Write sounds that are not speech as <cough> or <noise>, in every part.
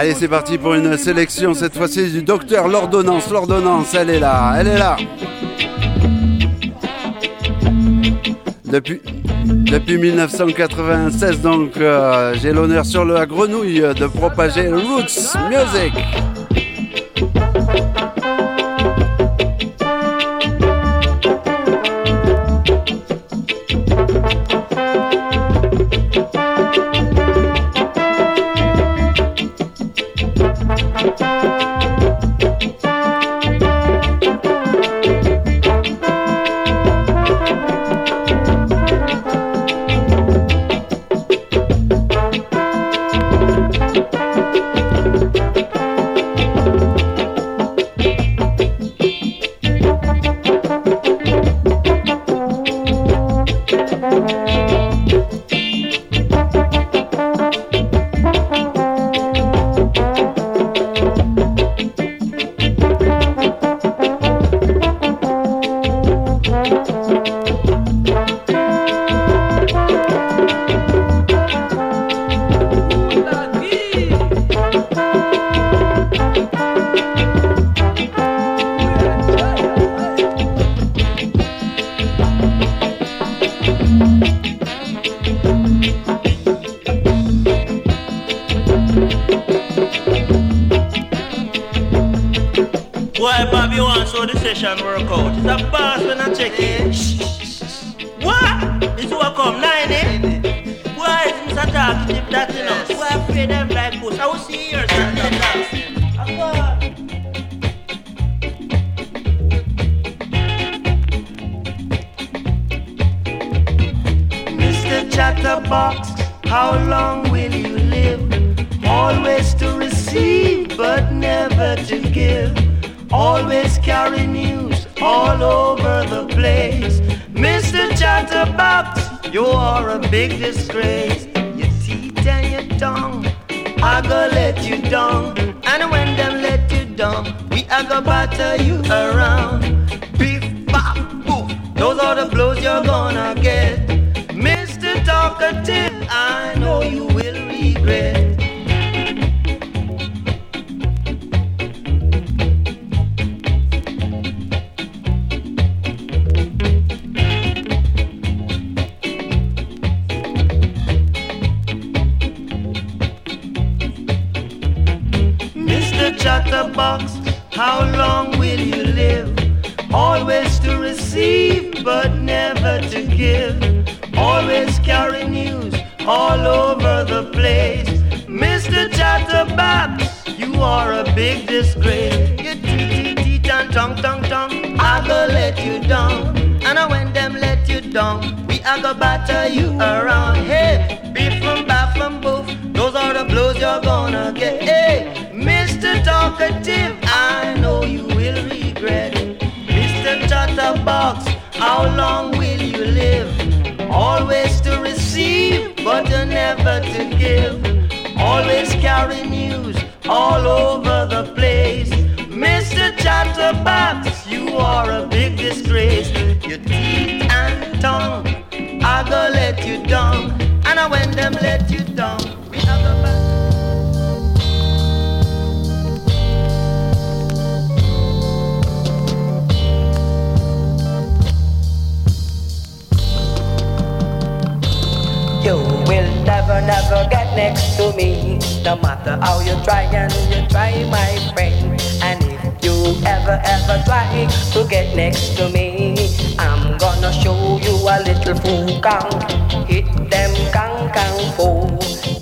Allez, c'est parti pour une sélection, cette fois-ci du docteur L'Ordonnance. L'Ordonnance, elle est là, elle est là. Depuis, depuis 1996, donc, euh, j'ai l'honneur sur la grenouille de propager Roots Music. chatterbox, how long will you live? Always to receive, but never to give. Always carry news all over the place. Mr. Chatterbox, you are a big disgrace. Your teeth and your tongue, I go let you down. And when them let you down, we are gonna batter you around. Beef, bop, boo, those are the blows you're gonna get talkative, I know you will regret. Chatterbox, how long will you live? Always to receive, but never to give always carry news all over the place. Mr. Chatterbox, you are a big disgrace. You teet teet and tong tong tong. I go let you down, and I when them let you down, we I go batter you around. Hey, beef from baff from boof, those are the blows you're gonna get. Hey, Mr. Talkative, I know you will regret it. Mr. Chatterbox, how long will Always to receive, but never to give. Always carry news all over the place. Mr. Chatterbox, you are a big disgrace. Your teeth and tongue are the will never, never get next to me. No matter how you try and you try, my friend. And if you ever, ever try to get next to me, I'm gonna show you a little fool. Hit them, kang, kang, fool.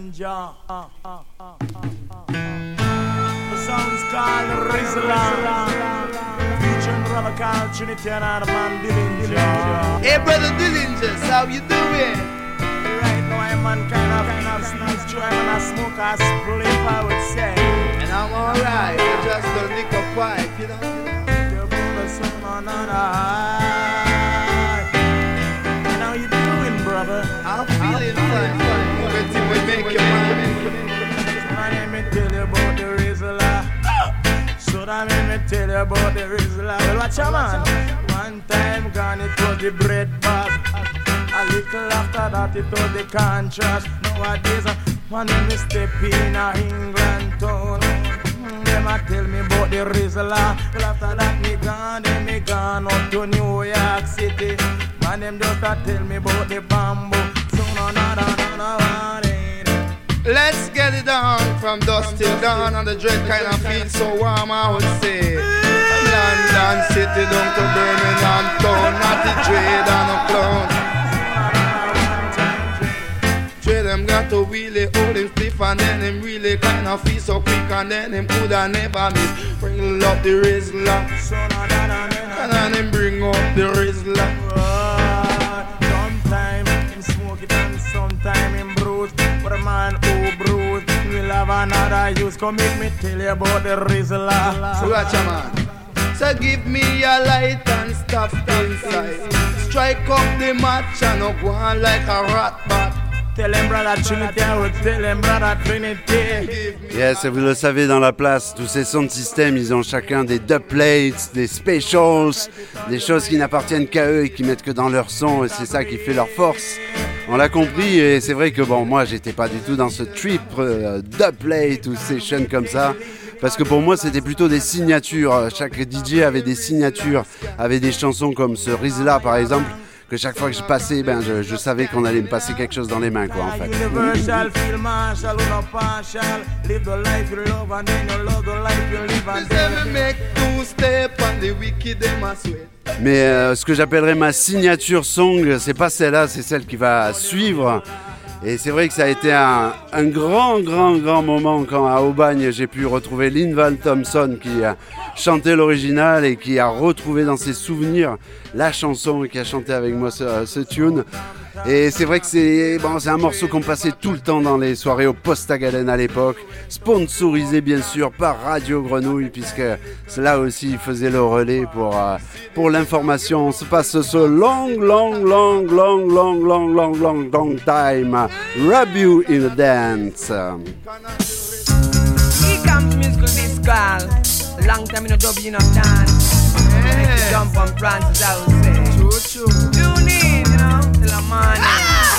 Man Dillinger. Uh, uh, uh, the song's called Rizla. Featuring brother Carl Trinity and man Dillinger. Hey brother Dillinger, how you doing? Right now I'm on kind of, kind of sneeze, try and I smoke a spliff, I would say. And I'm alright, I just don't lick a pipe, you know? Your brother son on high. How you doing, brother? I'm feeling fine So that me tell you about the Rizla. Well, watch your man. One time gone, it was the bread bag. A little after that, it was the contrast. Nowadays, uh, when me step in a England town, mm, them a tell me about the Rizla. Well, after that, me gone, then me gone up to New York City. Man, them just a tell me about the bamboo. So no, no, no, no, no. Let's it on from dusk till dawn, and the dread kind of feels so warm. I would say, London city down to Birmingham town, not the dread and a clown. Dread them got to really hold him stiff, and then him really kind of feel so quick, and then him coulda never miss. Bring up the Rizla, and then him bring up the Rizla. Sometime him smoke it, and sometime him bruise for a man have another use. Come make me tell you about the Rizla. So watch a man. So give me a light and stuff inside. Strike up the match and no go on like a rat bat. Yes, vous le savez, dans la place, tous ces sons de système, ils ont chacun des dubplates, des specials, des choses qui n'appartiennent qu'à eux et qui mettent que dans leur son, et c'est ça qui fait leur force. On l'a compris, et c'est vrai que bon, moi, j'étais pas du tout dans ce trip euh, dubplate ou session comme ça. Parce que pour moi, c'était plutôt des signatures. Chaque DJ avait des signatures, avait des chansons comme ce Rizla par exemple, que chaque fois que je passais, ben, je, je savais qu'on allait me passer quelque chose dans les mains, quoi, en fait. Mais euh, ce que j'appellerais ma signature song, c'est pas celle-là, c'est celle qui va suivre. Et c'est vrai que ça a été un, un, grand, grand, grand moment quand à Aubagne j'ai pu retrouver Linval Thompson qui a chanté l'original et qui a retrouvé dans ses souvenirs la chanson qui a chanté avec moi ce, tune. Et c'est vrai que c'est bon, un morceau qu'on passait tout le temps dans les soirées au Poste à Galène à l'époque, sponsorisé bien sûr par Radio Grenouille, puisque là aussi faisait le relais pour, euh, pour l'information. On se passe ce long, long, long, long, long, long, long, long, long time. Rub you in a dance. Here comes musical. Long time in a dub, you know, dance. Yeah. Jump on Francis, I would say. True, true. Tune in, you know, till the morning. Ah!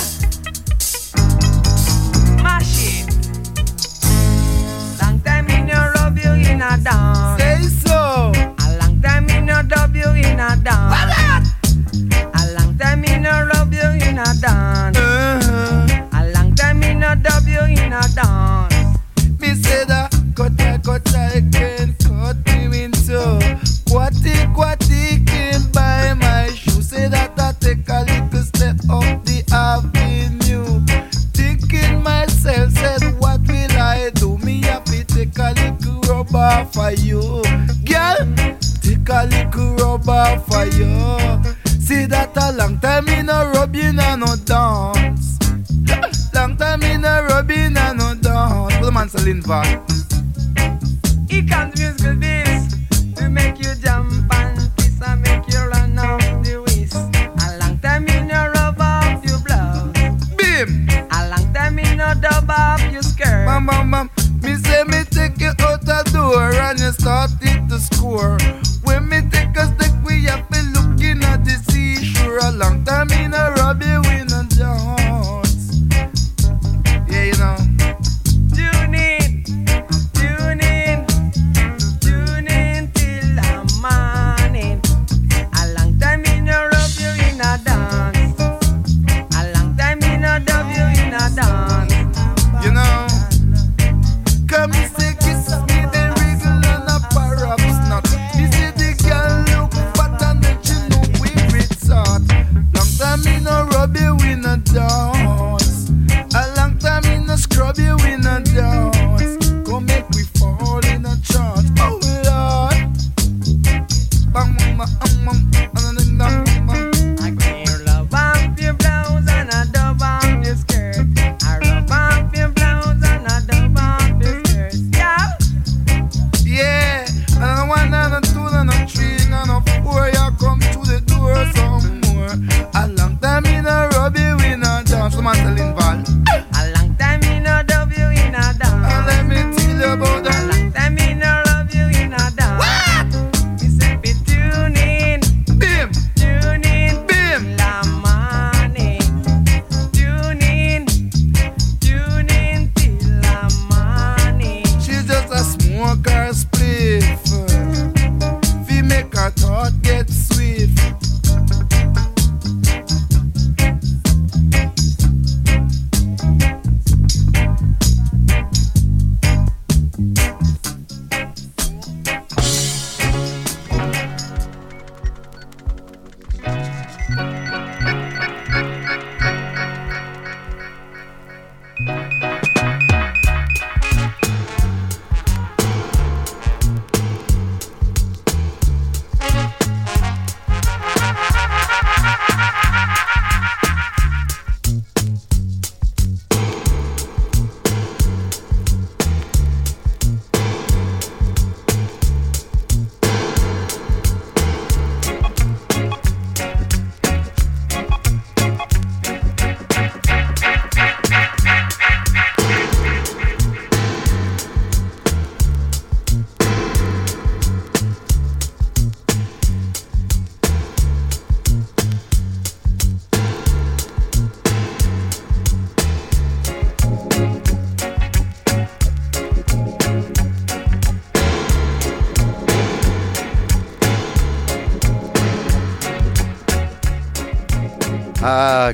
Mash it. Long time in a rub you in a dance. Say so. A long time in a dub you in a dance. A long time in a rub you in a dance. Uh-huh. A long time in a dub you in a dance. Rubber for you, girl. Take a little rubber for you. See that a long time in a rubbing and no dance. Long time in a rubbing and no dance. Put the man van.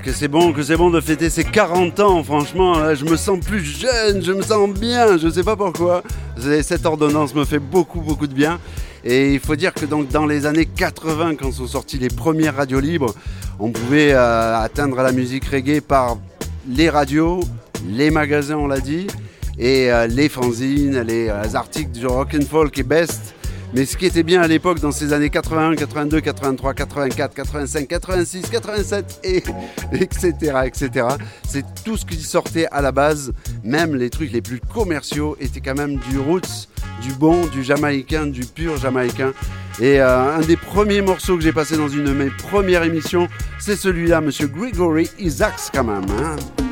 Que c'est bon, que c'est bon de fêter ses 40 ans, franchement, je me sens plus jeune, je me sens bien, je sais pas pourquoi. Cette ordonnance me fait beaucoup, beaucoup de bien. Et il faut dire que dans les années 80, quand sont sorties les premières radios libres, on pouvait euh, atteindre la musique reggae par les radios, les magasins, on l'a dit, et euh, les fanzines, les, euh, articles du rock and folk et best. Mais ce qui était bien à l'époque, dans ces années 81, 82, 83, 84, 85, 86, 87, et <laughs> etc., etc., c'est tout ce qui sortait à la base. Même les trucs les plus commerciaux étaient quand même du roots, du bon, du jamaïcain, du pur jamaïcain. Et euh, un des premiers morceaux que j'ai passé dans une de mes premières émissions, c'est celui-là, Monsieur Gregory Isaacs quand même. Hein.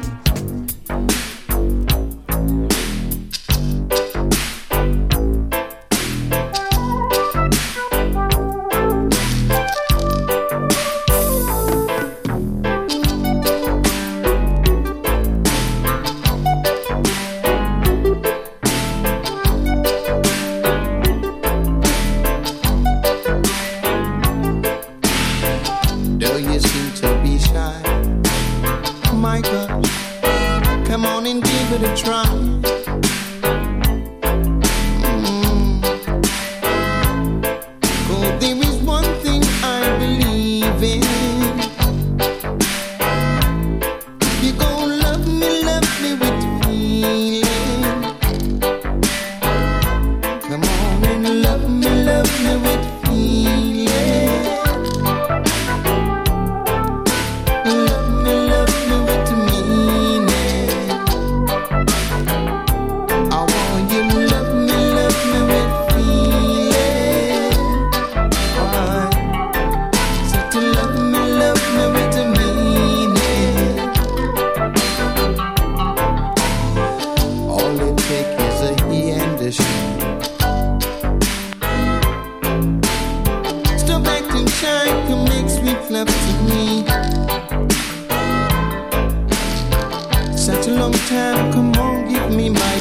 sometime. Come on, give me my.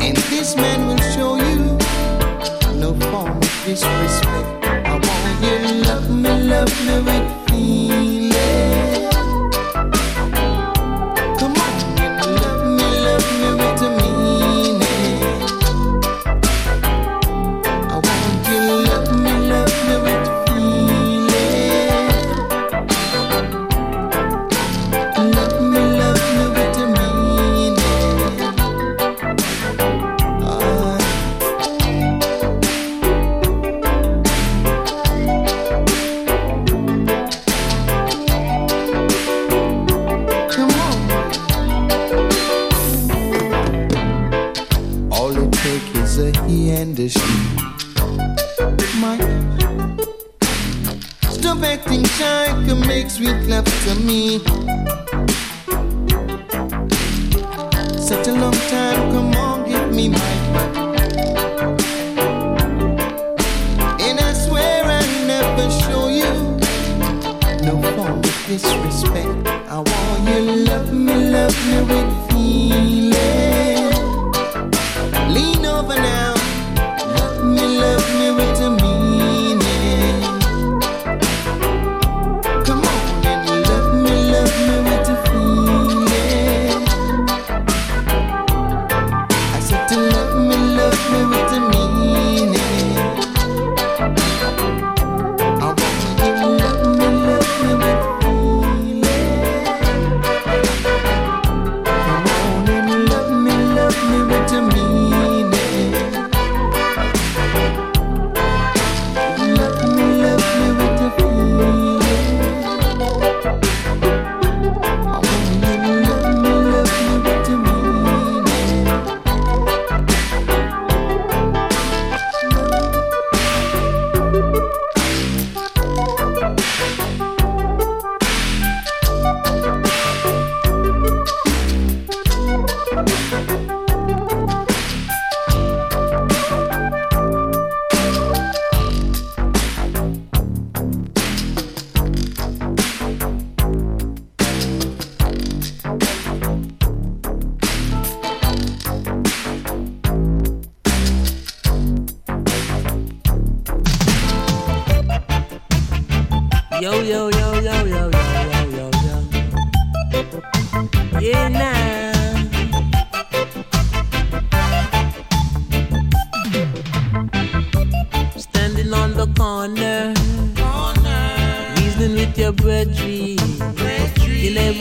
And this man will show you no form of disrespect. Stop acting shy, come make sweet love to me. Such a long time, come on, give me my. And I swear I never show you no form of disrespect. I want you to love me, love me with feeling.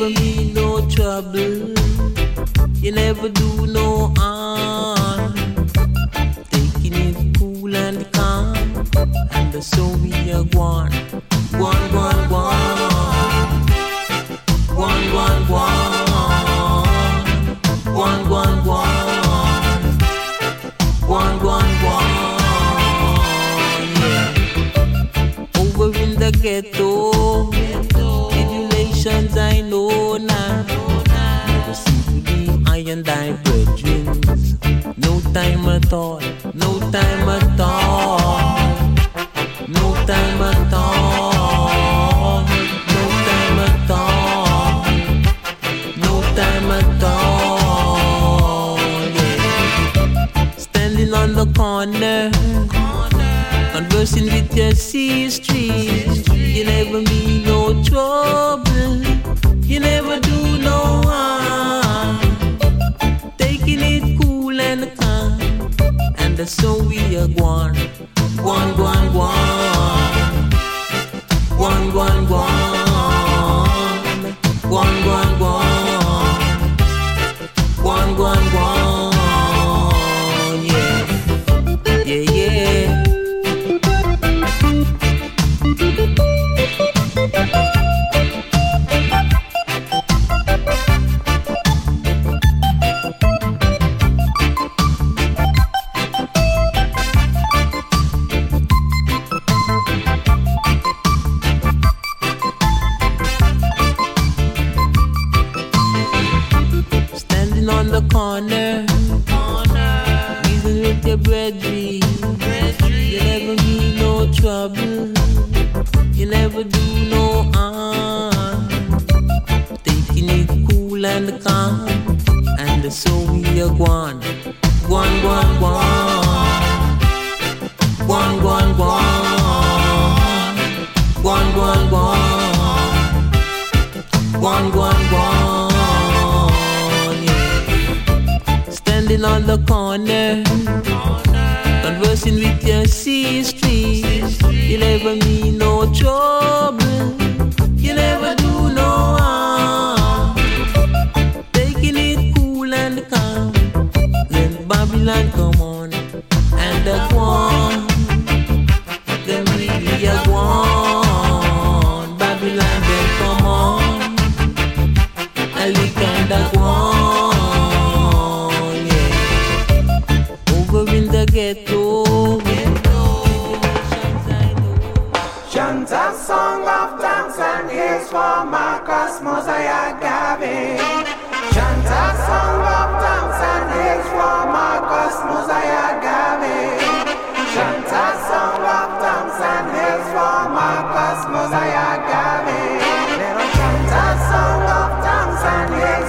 Mean no trouble. You never do corner, conversing with your sisters. You never mean no trouble. You never do no harm. Taking it cool and calm. And that's so we are one. One, one, one. The corner, reason with your brethren. You never mean no trouble. You never do no harm. Taking it cool and calm. And so we are. One, one, one. One, one, one. The corner, conversing with your sisters. You never mean no trouble. You never do no Mosiah Garvey. Chant a song of thanks and praise for Marcus Mosiah Garvey. Chant a song of thanks and praise for Marcus Mosiah Garvey. Little chant a song of thanks and praise.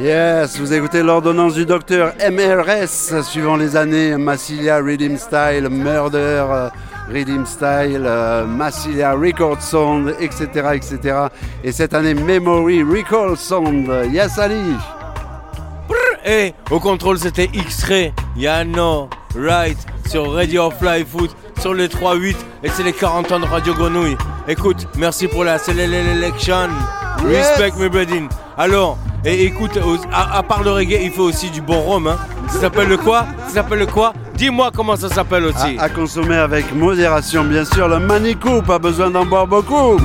Yes, vous écoutez l'ordonnance du docteur MRS, suivant les années, Massilia, Rhythm Style, Murder, euh, Rhythm Style, euh, Massilia Record Sound, etc., etc. Et cette année, Memory Record Sound. Yes, Ali Et au contrôle, c'était X-Ray, Yano, Right, sur Radio Fly Foot, sur les 3-8, et c'est les 40 ans de Radio Grenouille. Écoute, merci pour la sélection. Respect, my brethren. Alors, écoute, à, part le reggae, il faut aussi du bon rhum. Hein. Ça s'appelle le quoi? Ça s'appelle le quoi? Dis-moi comment ça s'appelle aussi. à, consommer avec modération, bien sûr. Le Manitou, pas besoin d'en boire beaucoup.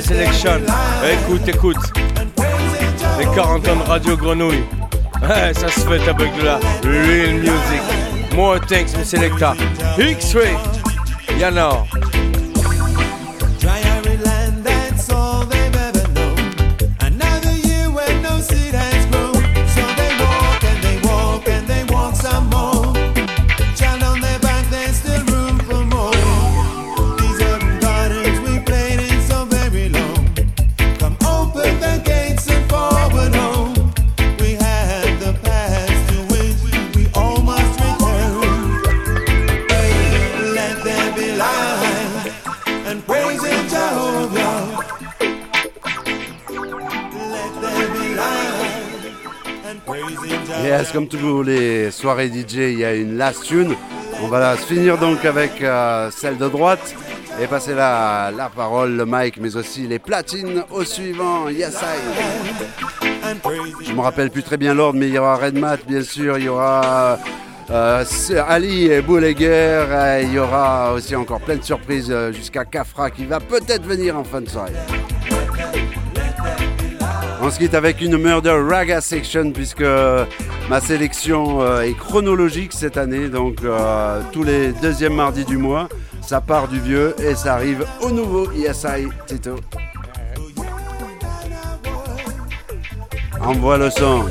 Selection. Écoute, écoute. Les Jehovah. 40 ans de Radio Grenouille. Ça se fait avec de la real music. More thanks, my selector. X-Ray. Yana. Dry Comme tous les soirées DJ, il y a une last tune. On va se finir donc avec euh, celle de droite et passer la, la parole, le mic, mais aussi les platines au suivant. Yes, I. Je me rappelle plus très bien l'ordre, mais il y aura Red Mat, bien sûr. Il y aura euh, Ali et Bouleguer. euh, Il y aura aussi encore plein de surprises euh, jusqu'à Kafra qui va peut-être venir en fin de soirée. On se quitte avec une Murder Raga Section puisque ma sélection euh, est chronologique cette année. Donc euh, tous les deuxièmes mardis du mois, ça part du vieux et ça arrive au nouveau. ESI Tito. Envoie le son.